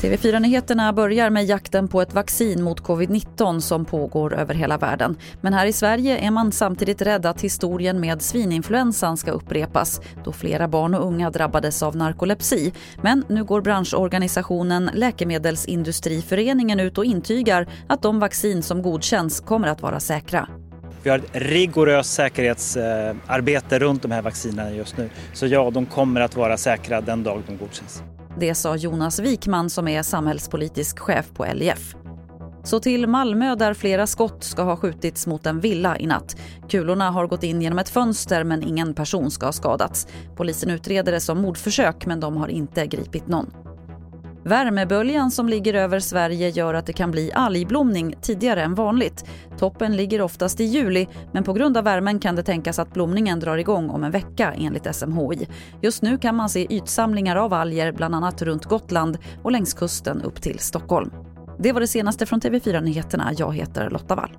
TV4-nyheterna börjar med jakten på ett vaccin mot covid-19 som pågår över hela världen. Men här i Sverige är man samtidigt rädd att historien med svininfluensan ska upprepas då flera barn och unga drabbades av narkolepsi. Men nu går branschorganisationen Läkemedelsindustriföreningen ut och intygar att de vaccin som godkänns kommer att vara säkra. Vi har ett rigoröst säkerhetsarbete runt de här vaccinerna just nu. Så ja, de kommer att vara säkra den dag de godkänns. Det sa Jonas Wikman som är samhällspolitisk chef på LIF. Så till Malmö där flera skott ska ha skjutits mot en villa i natt. Kulorna har gått in genom ett fönster men ingen person ska ha skadats. Polisen utreder det som mordförsök men de har inte gripit någon. Värmeböljan som ligger över Sverige gör att det kan bli algblomning tidigare än vanligt. Toppen ligger oftast i juli, men på grund av värmen kan det tänkas att blomningen drar igång om en vecka enligt SMHI. Just nu kan man se ytsamlingar av alger bland annat runt Gotland och längs kusten upp till Stockholm. Det var det senaste från TV4 Nyheterna. Jag heter Lotta Wall.